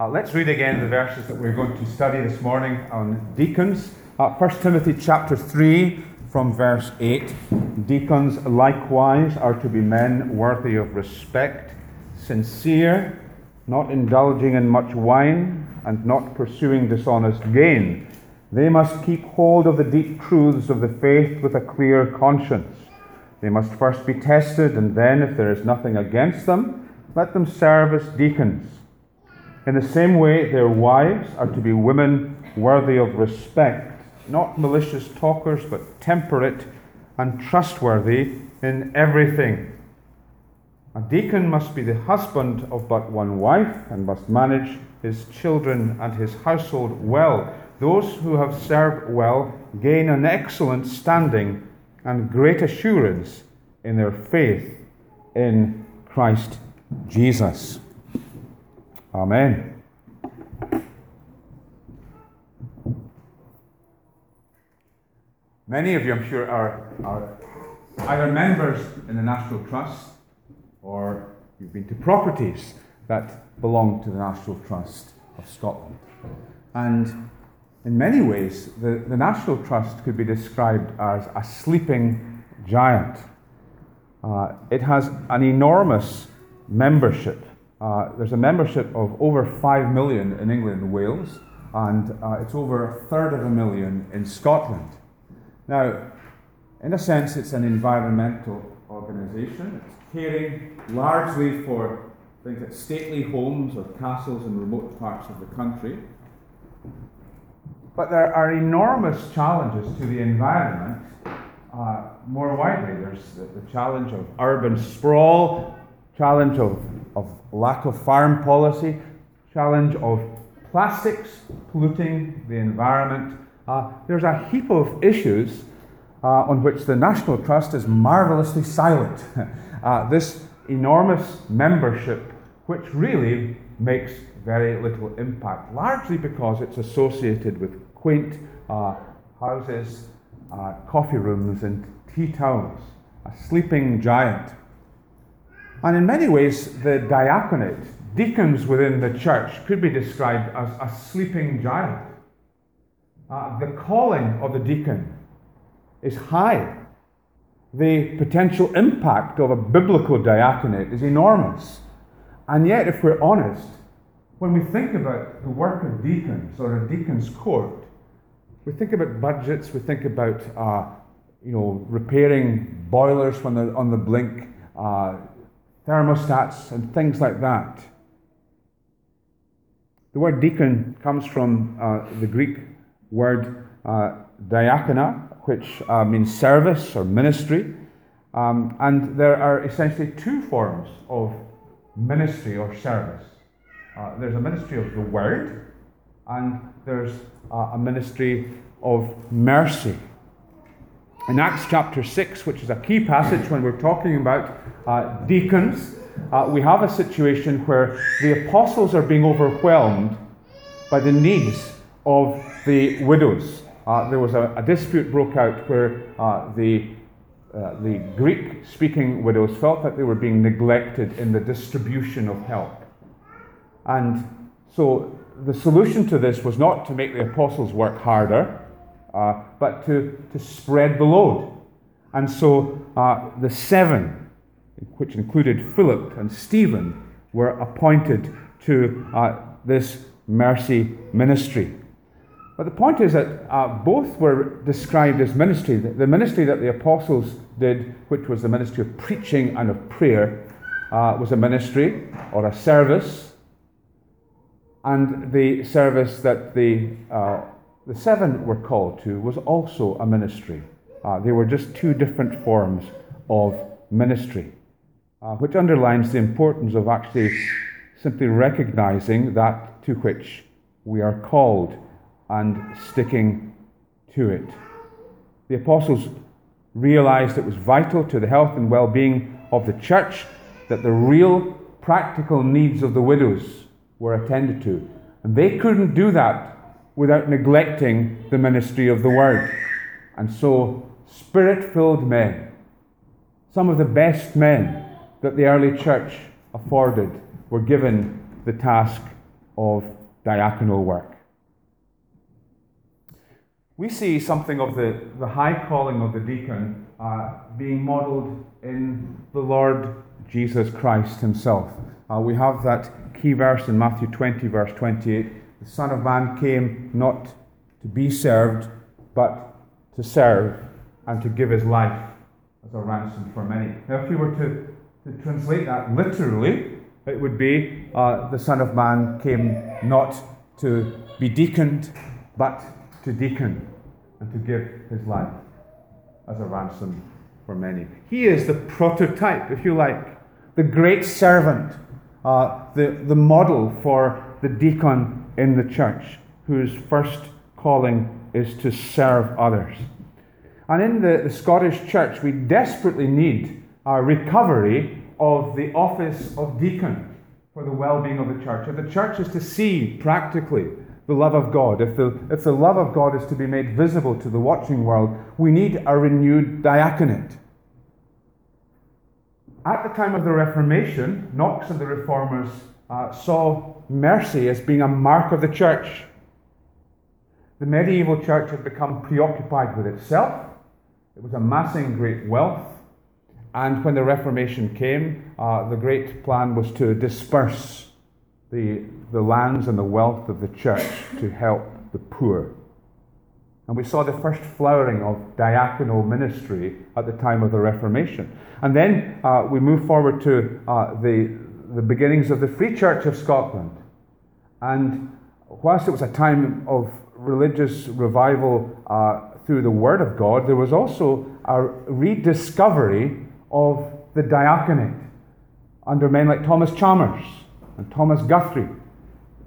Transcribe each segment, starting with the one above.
Uh, let's read again the verses that we're going to study this morning on deacons. Uh, 1 Timothy chapter 3 from verse 8. Deacons likewise are to be men worthy of respect, sincere, not indulging in much wine, and not pursuing dishonest gain. They must keep hold of the deep truths of the faith with a clear conscience. They must first be tested, and then, if there is nothing against them, let them serve as deacons. In the same way, their wives are to be women worthy of respect, not malicious talkers, but temperate and trustworthy in everything. A deacon must be the husband of but one wife and must manage his children and his household well. Those who have served well gain an excellent standing and great assurance in their faith in Christ Jesus. Amen. Many of you, I'm sure, are, are either members in the National Trust or you've been to properties that belong to the National Trust of Scotland. And in many ways, the, the National Trust could be described as a sleeping giant. Uh, it has an enormous membership uh, there's a membership of over 5 million in England and Wales, and uh, it's over a third of a million in Scotland. Now, in a sense, it's an environmental organisation. It's caring largely for things like stately homes or castles in remote parts of the country. But there are enormous challenges to the environment uh, more widely. There's the, the challenge of urban sprawl, challenge of of lack of farm policy, challenge of plastics polluting the environment. Uh, there's a heap of issues uh, on which the National Trust is marvellously silent. uh, this enormous membership, which really makes very little impact, largely because it's associated with quaint uh, houses, uh, coffee rooms, and tea towels. A sleeping giant and in many ways, the diaconate, deacons within the church, could be described as a sleeping giant. Uh, the calling of the deacon is high. The potential impact of a biblical diaconate is enormous. And yet, if we're honest, when we think about the work of deacons or a deacon's court, we think about budgets, we think about uh, you know, repairing boilers when they're on the blink, uh, thermostats, and things like that. The word deacon comes from uh, the Greek word uh, diakonia, which uh, means service or ministry. Um, and there are essentially two forms of ministry or service uh, there's a ministry of the word, and there's uh, a ministry of mercy. In Acts chapter 6, which is a key passage when we're talking about uh, deacons, uh, we have a situation where the apostles are being overwhelmed by the needs of the widows. Uh, there was a, a, dispute broke out where uh, the, uh, the Greek speaking widows felt that they were being neglected in the distribution of help. And so the solution to this was not to make the apostles work harder uh, but to, to spread the load. And so uh, the seven, which included Philip and Stephen, were appointed to uh, this mercy ministry. But the point is that uh, both were described as ministry. The ministry that the apostles did, which was the ministry of preaching and of prayer, uh, was a ministry or a service. And the service that the uh, the seven were called to was also a ministry. Uh, they were just two different forms of ministry, uh, which underlines the importance of actually simply recognizing that to which we are called and sticking to it. The apostles realized it was vital to the health and well being of the church that the real practical needs of the widows were attended to. And they couldn't do that without neglecting the ministry of the word. And so, spirit filled men, some of the best men that the early church afforded, were given the task of diaconal work. We see something of the, the high calling of the deacon uh, being modeled in the Lord Jesus Christ himself. Uh, we have that key verse in Matthew 20, verse 28. The Son of Man came not to be served, but to serve and to give his life as a ransom for many. Now, if we were to, to translate that literally, it would be uh, the Son of Man came not to be deaconed, but to deacon and to give his life as a ransom for many. He is the prototype, if you like, the great servant, uh, the, the model for the deacon in the church, whose first calling is to serve others. And in the, the Scottish church, we desperately need a recovery of the office of deacon for the well being of the church. If the church is to see practically the love of God, if the, if the love of God is to be made visible to the watching world, we need a renewed diaconate. At the time of the Reformation, Knox and the Reformers uh, saw mercy as being a mark of the church. The medieval church had become preoccupied with itself, it was amassing great wealth. And when the Reformation came, uh, the great plan was to disperse the, the lands and the wealth of the church to help the poor. And we saw the first flowering of diaconal ministry at the time of the Reformation. And then uh, we move forward to uh, the, the beginnings of the Free Church of Scotland. And whilst it was a time of religious revival uh, through the Word of God, there was also a rediscovery of the diaconate under men like Thomas Chalmers and Thomas Guthrie.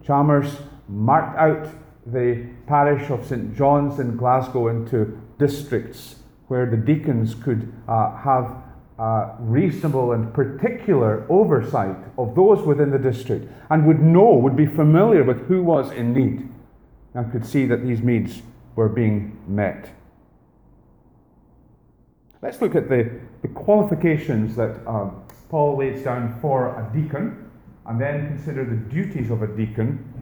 Chalmers marked out the parish of St John's in Glasgow into districts where the deacons could uh, have uh, reasonable and particular oversight of those within the district and would know, would be familiar with who was in need and could see that these needs were being met. Let's look at the, the qualifications that um, Paul lays down for a deacon and then consider the duties of a deacon.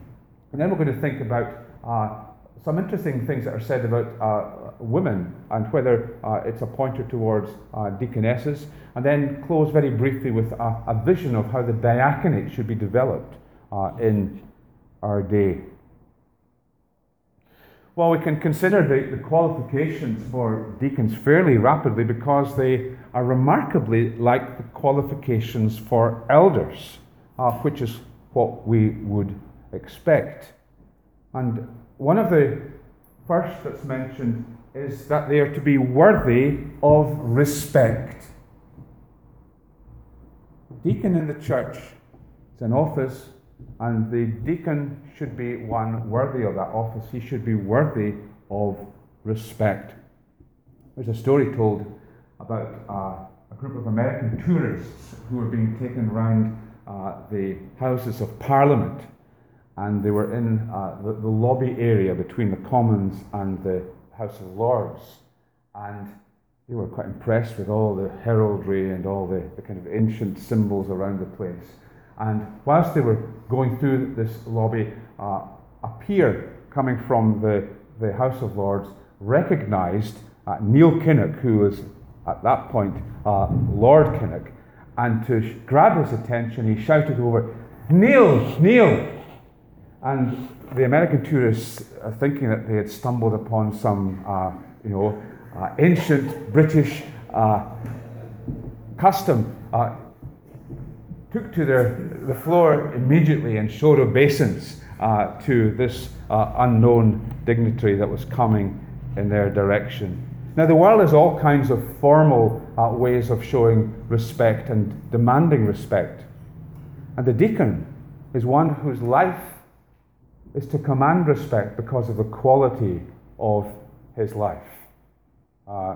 And then we're going to think about uh, some interesting things that are said about uh, women and whether uh, it's a pointer towards uh, deaconesses, and then close very briefly with a, a, vision of how the diaconate should be developed uh, in our day. Well, we can consider the, the qualifications for deacons fairly rapidly because they are remarkably like the qualifications for elders, uh, which is what we would expect. And one of the first that's mentioned is that they are to be worthy of respect. Deacon in the church is an office, and the deacon should be one worthy of that office. He should be worthy of respect. There's a story told about uh, a group of American tourists who were being taken around uh, the Houses of Parliament and they were in uh, the, the, lobby area between the Commons and the House of Lords. And they were quite impressed with all the heraldry and all the, the kind of ancient symbols around the place. And whilst they were going through this lobby, uh, a peer coming from the, the House of Lords recognized uh, Neil Kinnock, who was at that point uh, Lord Kinnock, and to sh- grab his attention, he shouted over, Neil, Neil, and the American tourists, uh, thinking that they had stumbled upon some, uh, you know, uh, ancient British uh, custom, uh, took to their, the floor immediately and showed obeisance uh, to this unknown dignitary that was coming in their direction. Now, the world has all kinds of formal ways of showing respect and demanding respect. And the deacon is one whose life is to command respect because of the quality of his life. Uh,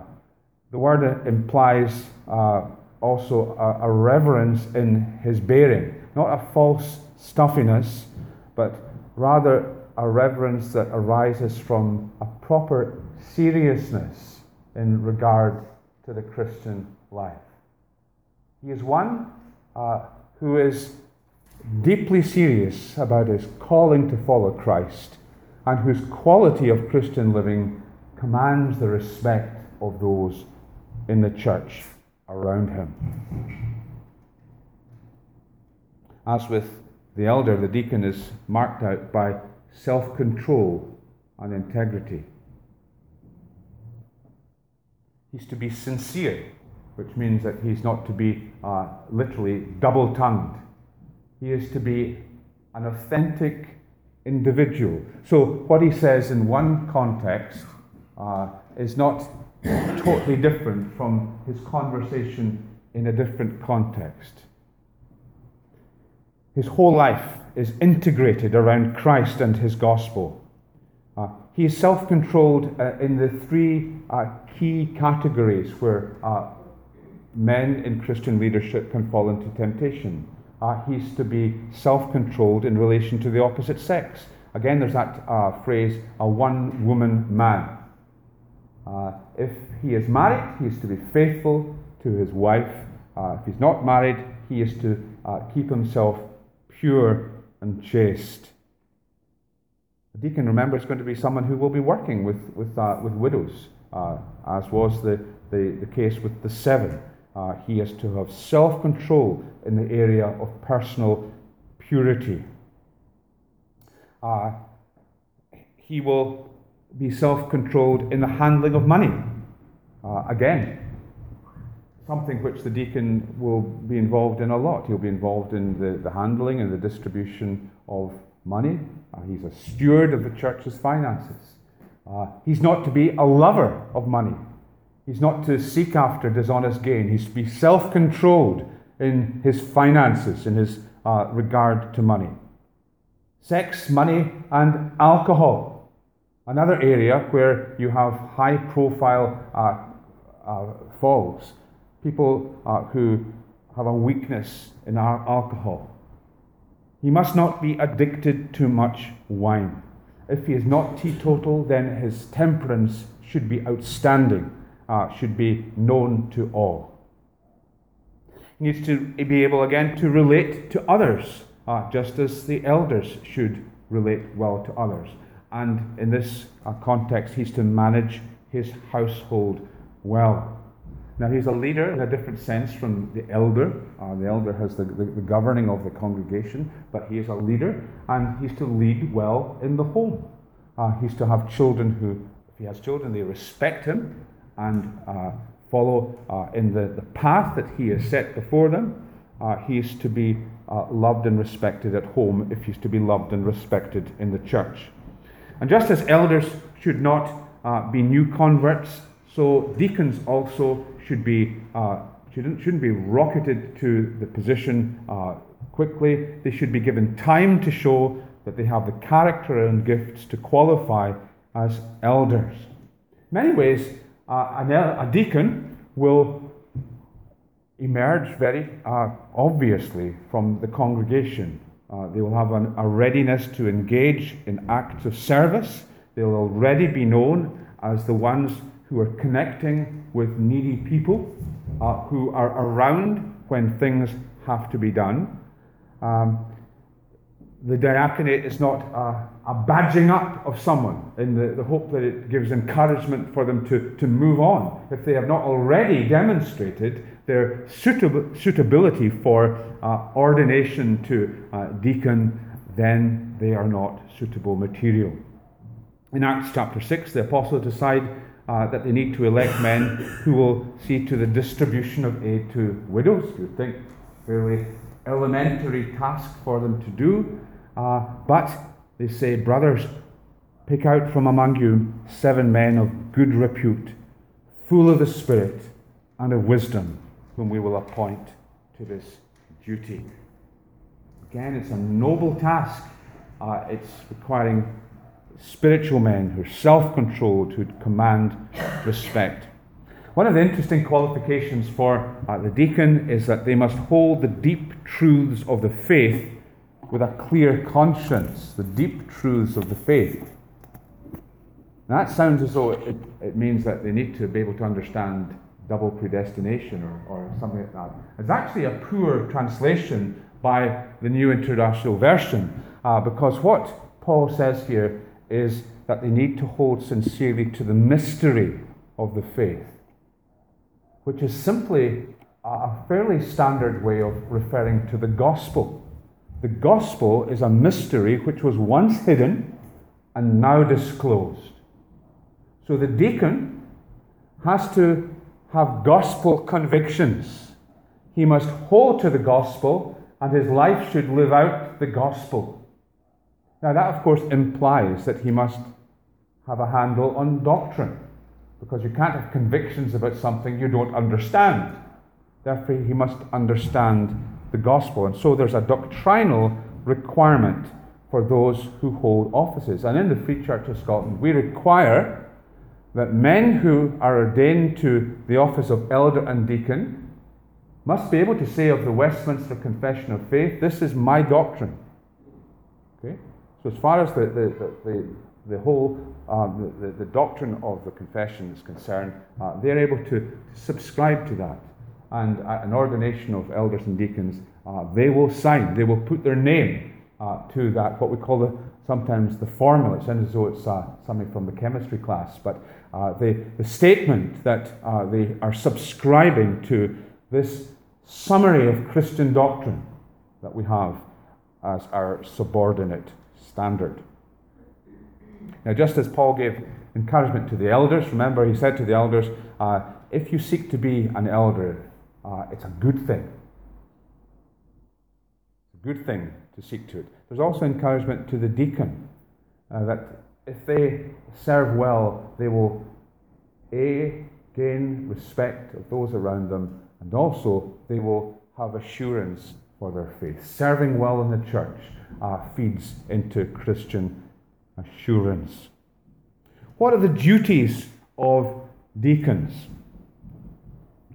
the word implies uh, also a, a, reverence in his bearing, not a false stuffiness, but rather a reverence that arises from a proper seriousness in regard to the Christian life. He is one uh, who is deeply serious about his calling to follow Christ and whose quality of Christian living commands the respect of those in the church around him. As with the elder, the deacon is marked out by self control and integrity. He's to be sincere, which means that he's not to be uh, literally double tongued. He is to be an authentic individual. So, what he says in one context uh, is not totally different from his conversation in a different context. His whole life is integrated around Christ and his gospel. Uh, he is self controlled uh, in the three uh, key categories where uh, men in Christian leadership can fall into temptation. Uh, he's to be self controlled in relation to the opposite sex. Again, there's that uh, phrase, a one woman man. if he is married, he is to be faithful to his wife. if he's not married, he is to keep himself pure and chaste. A deacon, remember, is going to be someone who will be working with, with, uh, with widows, uh, as was the, the, the case with the seven. Uh, he is to have self control in the area of personal purity. Uh, he will be self controlled in the handling of money. Uh, again, something which the deacon will be involved in a lot. He'll be involved in the, the handling and the distribution of money. Uh, he's a steward of the church's finances. Uh, he's not to be a lover of money. He's not to seek after dishonest gain. He's to be self controlled in his finances, in his uh, regard to money. Sex, money, and alcohol. Another area where you have high profile uh, uh, falls people uh, who have a weakness in our alcohol. He must not be addicted to much wine. If he is not teetotal, then his temperance should be outstanding, uh, should be known to all. Needs to be able again to relate to others, uh, just as the elders should relate well to others. And in this uh, context, he's to manage his household well. Now, he's a leader in a different sense from the elder. Uh, the elder has the, the, the, governing of the congregation, but he is a leader, and he's to lead well in the home. Uh, he's to have children who, if he has children, they respect him and uh, follow uh, in the, the path that he has set before them. Uh, he is to be uh, loved and respected at home if he's to be loved and respected in the church. And just as elders should not be new converts, so deacons also should be uh, shouldn't, shouldn't be rocketed to the position uh, quickly. They should be given time to show that they have the character and gifts to qualify as elders. In many ways, uh, a deacon will emerge very uh, obviously from the congregation. Uh, they will have an, a readiness to engage in acts of service. They'll already be known as the ones who are connecting with needy people, uh, who are around when things have to be done. Um, the diaconate is not a, a, badging up of someone in the, the hope that it gives encouragement for them to, to move on. If they have not already demonstrated their suitab- suitability for uh, ordination to uh, deacon, then they are not suitable material. In Acts chapter 6, the apostles decide uh, that they need to elect men who will see to the distribution of aid to widows. You think fairly elementary task for them to do, uh, but they say, brothers, pick out from among you seven men of good repute, full of the Spirit and of wisdom, whom we will appoint to this duty. Again, it's a noble task. Uh, it's requiring spiritual men who are self controlled, who command respect. One of the interesting qualifications for uh, the deacon is that they must hold the deep truths of the faith with a clear conscience, the deep truths of the faith. Now, that sounds as though it, it means that they need to be able to understand double predestination or, or something like that. It's actually a poor translation by the New International Version, uh, because what Paul says here is that they need to hold sincerely to the mystery of the faith, which is simply a fairly standard way of referring to the gospel. The gospel is a mystery which was once hidden and now disclosed. So the deacon has to have gospel convictions. He must hold to the gospel, and his life should live out the gospel. Now, that of course implies that he must have a handle on doctrine, because you can't have convictions about something you don't understand. Therefore, he must understand the gospel. And so there's a doctrinal requirement for those who hold offices. And in the Free Church of Scotland, we require that men who are ordained to the office of elder and deacon must be able to say of the Westminster Confession of Faith, This is my doctrine. Okay? So, as far as the, the, the, the whole um, the, the, doctrine of the confession is concerned, uh, they're able to, to subscribe to that. And at an ordination of elders and deacons, uh, they will sign, they will put their name uh, to that, what we call the, sometimes the formula. It sounds as though it's uh, something from the chemistry class, but uh, the, the statement that uh, they are subscribing to this summary of Christian doctrine that we have as our subordinate standard. Now, just as Paul gave encouragement to the elders, remember he said to the elders, uh, if you seek to be an elder, uh, it's a good thing. It's a good thing to seek to it. There's also encouragement to the deacon uh, that if they serve well, they will A, gain respect of those around them, and also they will have assurance for their faith. Serving well in the church uh, feeds into Christian assurance. What are the duties of deacons?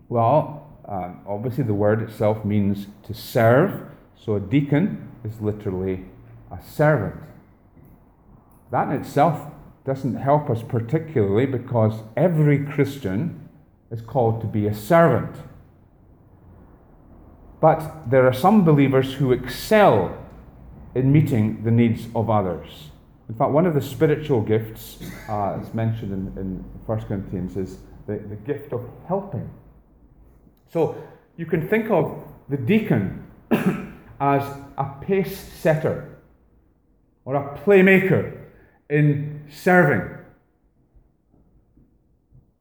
Well, uh, obviously, the word itself means to serve, so a deacon is literally a servant. That in itself doesn't help us particularly because every Christian is called to be a servant. But there are some believers who excel in meeting the needs of others. In fact, one of the spiritual gifts, uh, as mentioned in, in 1 Corinthians, is the, the gift of helping. So you can think of the deacon as a pace setter or a playmaker in serving.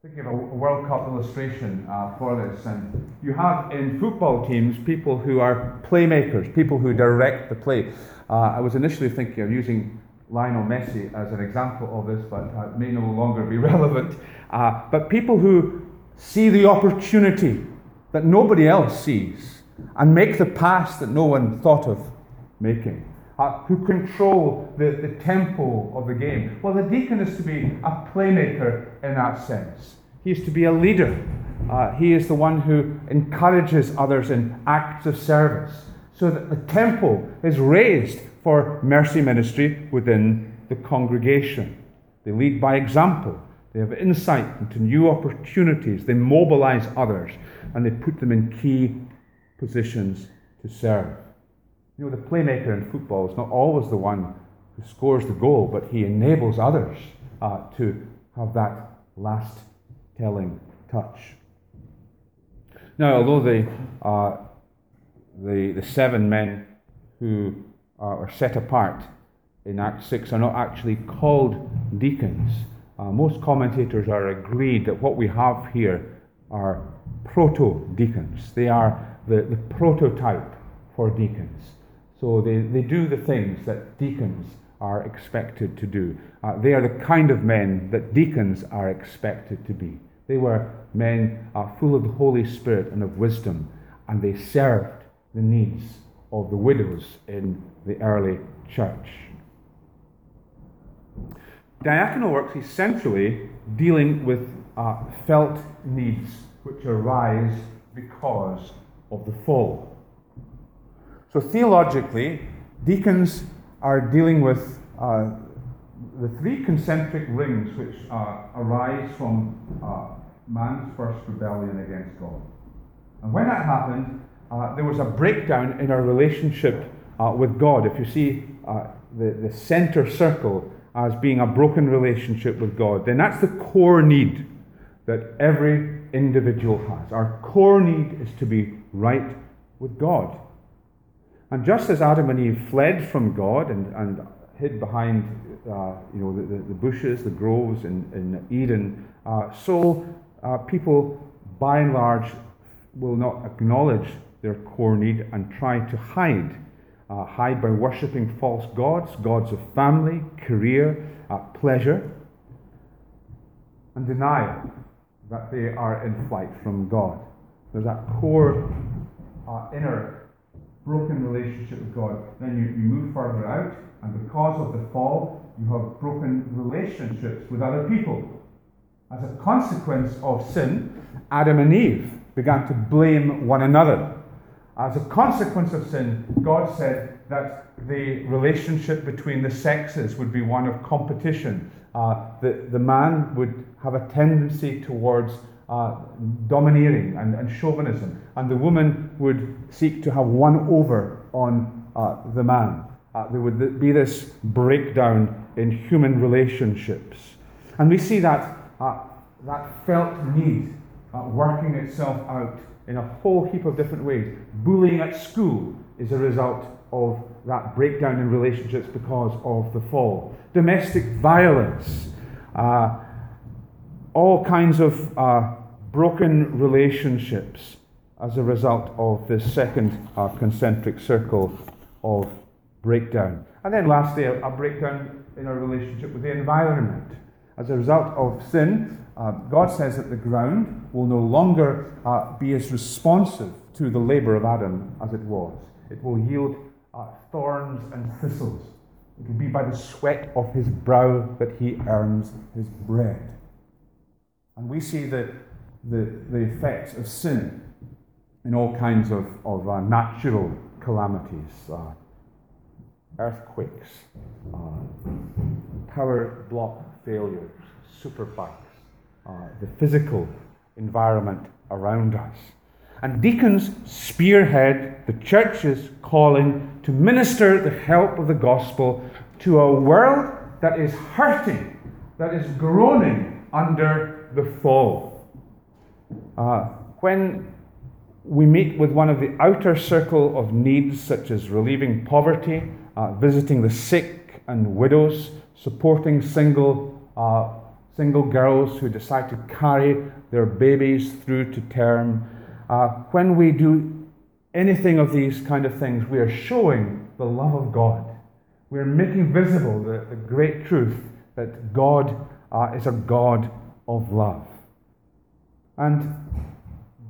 Thinking of a World Cup illustration uh, for this, and you have in football teams people who are playmakers, people who direct the play. Uh, I was initially thinking of using Lionel Messi as an example of this, but it may no longer be relevant. Uh, but people who see the opportunity that nobody else sees and make the pass that no one thought of making. Uh, who control the, the tempo of the game. Well, the deacon is to be a playmaker in that sense. He is to be a leader. Uh, he is the one who encourages others in acts of service so that the tempo is raised for mercy ministry within the congregation. They lead by example. They have insight into new opportunities. They mobilize others and they put them in key positions to serve. You know, the playmaker in football is not always the one who scores the goal, but he enables others uh, to have that last telling touch. Now, although the, uh, the, the seven men who are set apart in Acts 6 are not actually called deacons, uh, most commentators are agreed that what we have here are proto deacons. They are the, the prototype for deacons. So they, they do the things that deacons are expected to do. Uh, they are the kind of men that deacons are expected to be. They were men uh, full of the Holy Spirit and of wisdom, and they served the needs of the widows in the early church. Diaconal works essentially dealing with felt needs which arise because of the fall. So, theologically, deacons are dealing with uh, the three concentric rings which arise from uh, man's first rebellion against God. And when that happened, uh, there was a breakdown in our relationship uh, with God. If you see the, the center circle as being a broken relationship with God, then that's the core need that every individual has. Our core need is to be right with God. And just as Adam and Eve fled from God and, and hid behind uh, you know, the, the, bushes, the groves in, in Eden, uh, so uh, people by and large will not acknowledge their core need and try to hide. Uh, hide by worshipping false gods, gods of family, career, uh, pleasure, and deny that they are in flight from God. There's that core uh, inner broken relationship with God. Then you, you move further out, and because of the fall, you have broken relationships with other people. As a consequence of sin, Adam and Eve began to blame one another. As a consequence of sin, God said that the relationship between the sexes would be one of competition. Uh, the, the man would have a tendency towards uh, domineering and, and, chauvinism, and the woman would seek to have one over on uh, the man. Uh, there would be this breakdown in human relationships. And we see that, uh, that felt need uh, working itself out in a whole heap of different ways. Bullying at school is a result of that breakdown in relationships because of the fall. Domestic violence, uh, all kinds of uh, broken relationships as a result of this second uh, concentric circle of breakdown. And then lastly, a, a breakdown in our relationship with the environment. As a result of sin, uh, God says that the ground will no longer uh, be as responsive to the labor of Adam as it was. It will yield uh, thorns and thistles. It will be by the sweat of his brow that he earns his bread. And we see the, the, the effects of sin in all kinds of, of uh, natural calamities uh, earthquakes, uh, power block failures, superbugs, uh, the physical environment around us. And deacons spearhead the church's calling to minister the help of the gospel to a world that is hurting, that is groaning under the fall. Uh, when we meet with one of the outer circle of needs, such as relieving poverty, uh, visiting the sick and widows, supporting single, uh, single girls who decide to carry their babies through to term. Uh, when we do anything of these kind of things, we are showing the love of God. We are making visible the, the great truth that God uh, is a God of love. And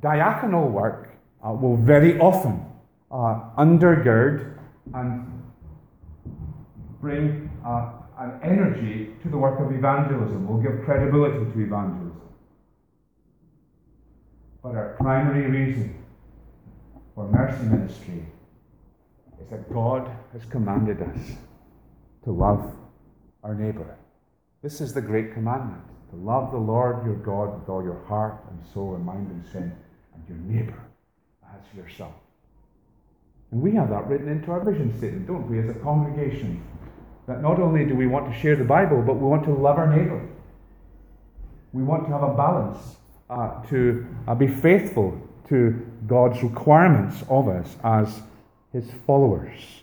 diaconal work uh, will very often uh, undergird and bring uh, an energy to the work of evangelism, will give credibility to evangelism. But our primary reason for mercy ministry is that God has commanded us to love our neighbour. This is the great commandment to love the Lord your God with all your heart and soul and mind and sin, and your neighbour as yourself. And we have that written into our vision statement, don't we, as a congregation? That not only do we want to share the Bible, but we want to love our neighbour. We want to have a balance, uh, to uh, be faithful to God's requirements of us as His followers.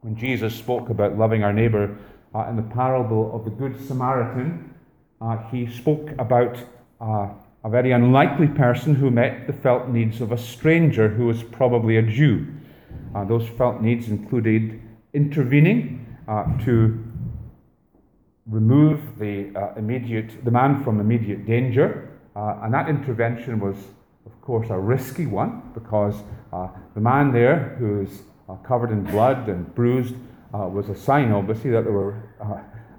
When Jesus spoke about loving our neighbour uh, in the parable of the Good Samaritan, uh, he spoke about uh, a very unlikely person who met the felt needs of a stranger who was probably a Jew. Uh, those felt needs included intervening uh, to remove the uh, immediate the man from immediate danger, uh, and that intervention was, of course, a risky one because uh, the man there, who is uh, covered in blood and bruised, was a sign, obviously, that there were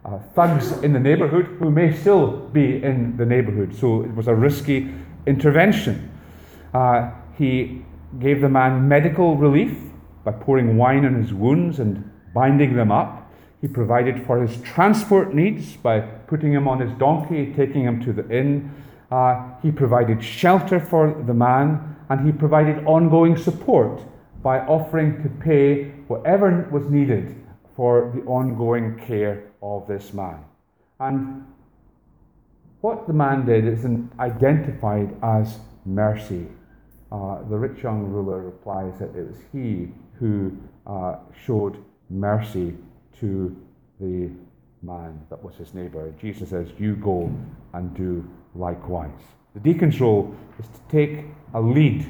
uh, thugs in the neighborhood who may still be in the neighborhood. So it was a risky intervention. Uh, he gave the man medical relief by pouring wine on his wounds and binding them up. He provided for his transport needs by putting him on his donkey, taking him to the inn. Uh, he provided shelter for the man, and he provided ongoing support by offering to pay whatever was needed for the ongoing care of this man. And what the man did is identified as mercy. Uh, the rich young ruler replies that it was he who uh, showed mercy to the man that was his neighbor. Jesus says, You go and do likewise. The deacon's role is to take a lead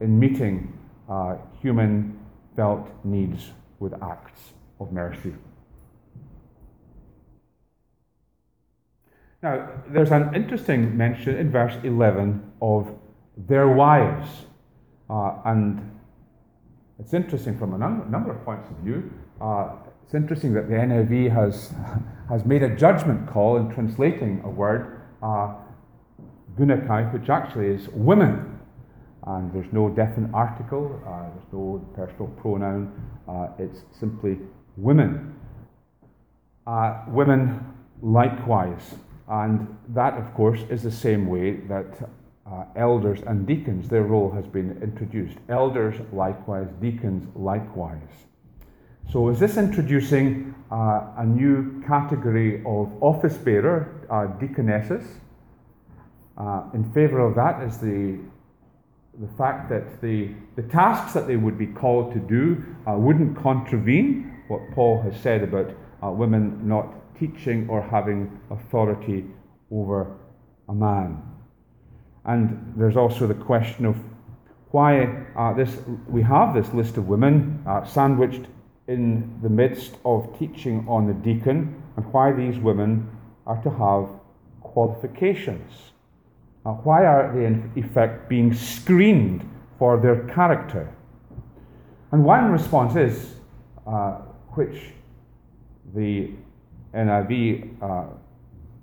in meeting uh, human felt needs with acts of mercy. Now, there's an interesting mention in verse 11 of their wives. Uh, and it's interesting from a num- number of points of view. Uh, it's interesting that the NIV has, has made a judgment call in translating a word, uh, gunakai, which actually is women. And there's no definite article, uh, there's no personal pronoun, uh, it's simply women. Uh, women likewise. And that, of course, is the same way that uh, elders and deacons, their role has been introduced. Elders likewise, deacons likewise. So, is this introducing uh, a new category of office bearer, uh, deaconesses? Uh, in favour of that is the, the fact that the, the tasks that they would be called to do uh, wouldn't contravene what Paul has said about uh, women not teaching or having authority over a man. And there's also the question of why uh, this, we have this list of women sandwiched in the midst of teaching on the deacon, and why these women are to have qualifications. Uh, why are they, in effect, being screened for their character? And one response is, uh, which the NIV uh,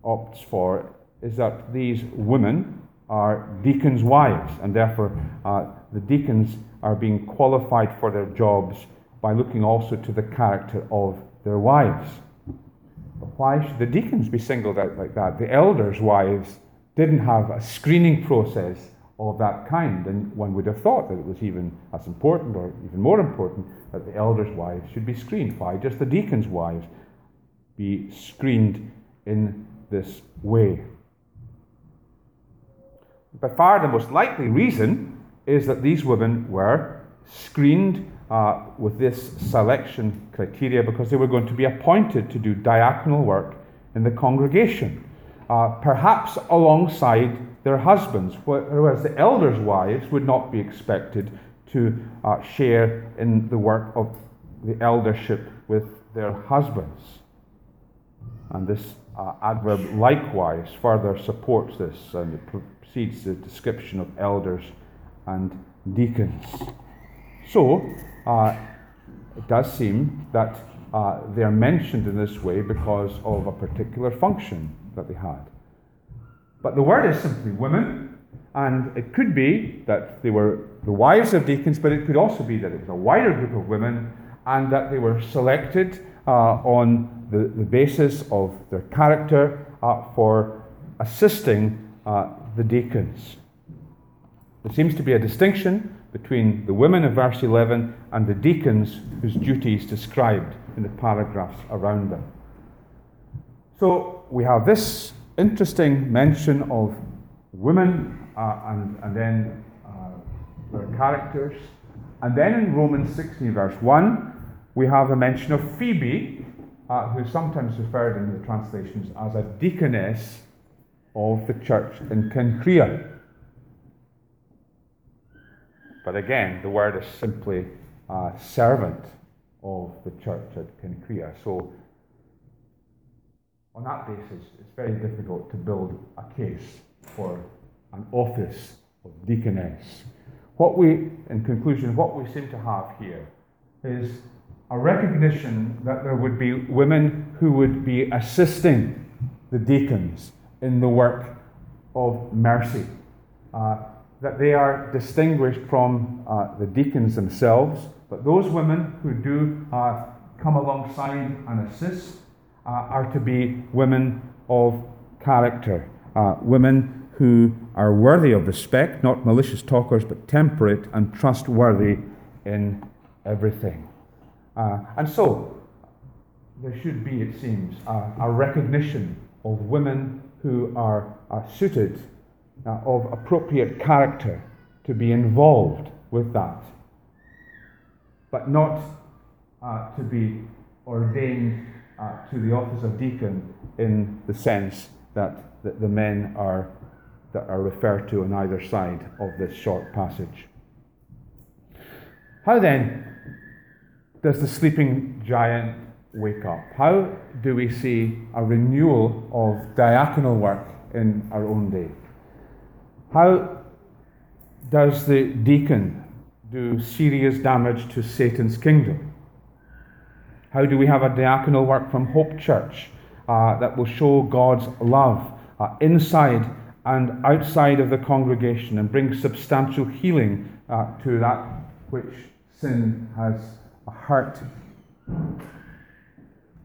opts for is that these women are deacons' wives, and therefore uh, the deacons are being qualified for their jobs by looking also to the character of their wives. But why should the deacons be singled out like that? The elders' wives didn't have a screening process of that kind, and one would have thought that it was even as important or even more important that the elders' wives should be screened. Why just the deacons' wives? be screened in this way. By far the most likely reason is that these women were screened uh, with this selection criteria because they were going to be appointed to do diaconal work in the congregation, uh, perhaps alongside their husbands, whereas the elders' wives would not be expected to uh, share in the work of the eldership with their husbands. And this uh, adverb likewise further supports this and it precedes the description of elders and deacons. So, uh, it does seem that uh, they are mentioned in this way because of a particular function that they had. But the word is simply women, and it could be that they were the wives of deacons, but it could also be that it was a wider group of women and that they were selected uh, on the, the basis of their character uh, for assisting uh, the deacons. There seems to be a distinction between the women of verse 11 and the deacons whose duties described in the paragraphs around them. So we have this interesting mention of women uh, and, and then uh, their characters. And then in Romans 16, verse 1, we have a mention of Phoebe, uh, who's sometimes referred in the translations as a deaconess of the church in Cenchrea. But again, the word is simply a servant of the church at Cenchrea. So, on that basis, it's very difficult to build a case for an office of deaconess. What we, in conclusion, what we seem to have here is a recognition that there would be women who would be assisting the deacons in the work of mercy. Uh, that they are distinguished from uh, the deacons themselves, but those women who do uh, come alongside and assist uh, are to be women of character, uh, women who are worthy of respect, not malicious talkers, but temperate and trustworthy in everything. Uh, and so, there should be, it seems, a, a recognition of women who are, are suited, uh, of appropriate character to be involved with that, but not uh, to be ordained uh, to the office of deacon in the sense that, that the men are, that are referred to on either side of this short passage. How then does the sleeping giant wake up? How do we see a renewal of diaconal work in our own day? How does the deacon do serious damage to Satan's kingdom? How do we have a diaconal work from Hope Church uh, that will show God's love uh, inside and outside of the congregation and bring substantial healing uh, to that which sin has hurt?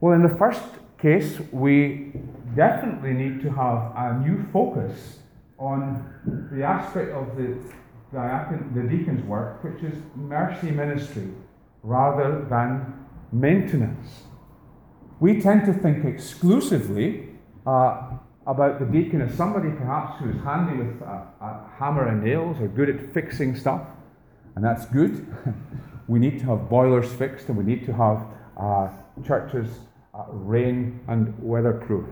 Well, in the first case, we definitely need to have a new focus on the aspect of the, diacon, the deacon's work, which is mercy ministry rather than maintenance. We tend to think exclusively uh, about the deacon as somebody perhaps who's handy with a, a hammer and nails or good at fixing stuff, and that's good. we need to have boilers fixed and we need to have uh, churches uh, rain and weatherproof.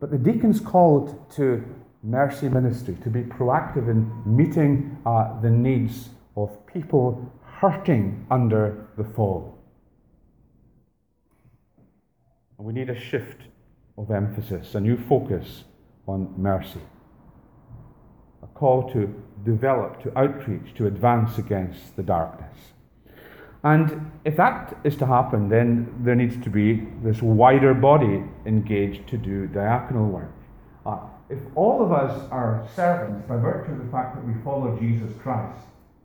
But the deacon's called to mercy ministry, to be proactive in meeting uh, the needs of people hurting under the fall. We need a shift of emphasis, a new focus on mercy. A call to develop, to outreach, to advance against the darkness. And if that is to happen, then there needs to be this wider body engaged to do diaconal work. Uh, if all of us are servants by virtue of the fact that we follow Jesus Christ,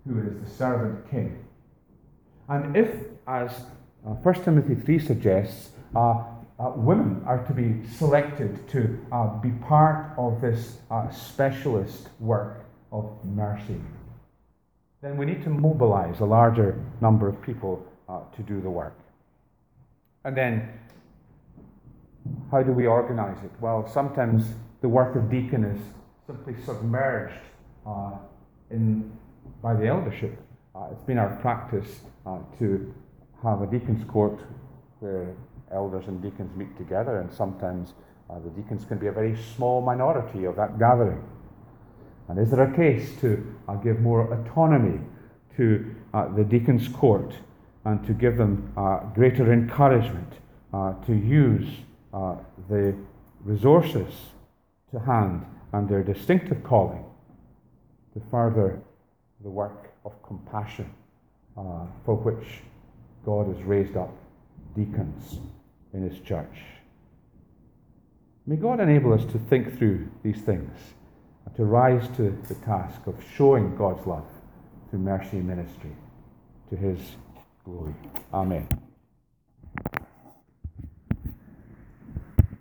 who is the servant king, and if, as uh, 1 Timothy 3 suggests, uh, uh, women are to be selected to uh, be part of this uh, specialist work of mercy, then we need to mobilize a larger number of people uh, to do the work. And then, how do we organize it? Well, sometimes the work of deacon is simply submerged uh, in, by the eldership. Uh, it's been our practice uh, to have a deacon's court where elders and deacons meet together, and sometimes uh, the deacons can be a very small minority of that gathering. And is there a case to uh, give more autonomy to uh, the deacon's court and to give them greater encouragement to use the resources to hand and their distinctive calling to further the work of compassion uh, for which God has raised up deacons in His church? May God enable us to think through these things and to rise to the task of showing God's love through mercy ministry to his glory. Amen.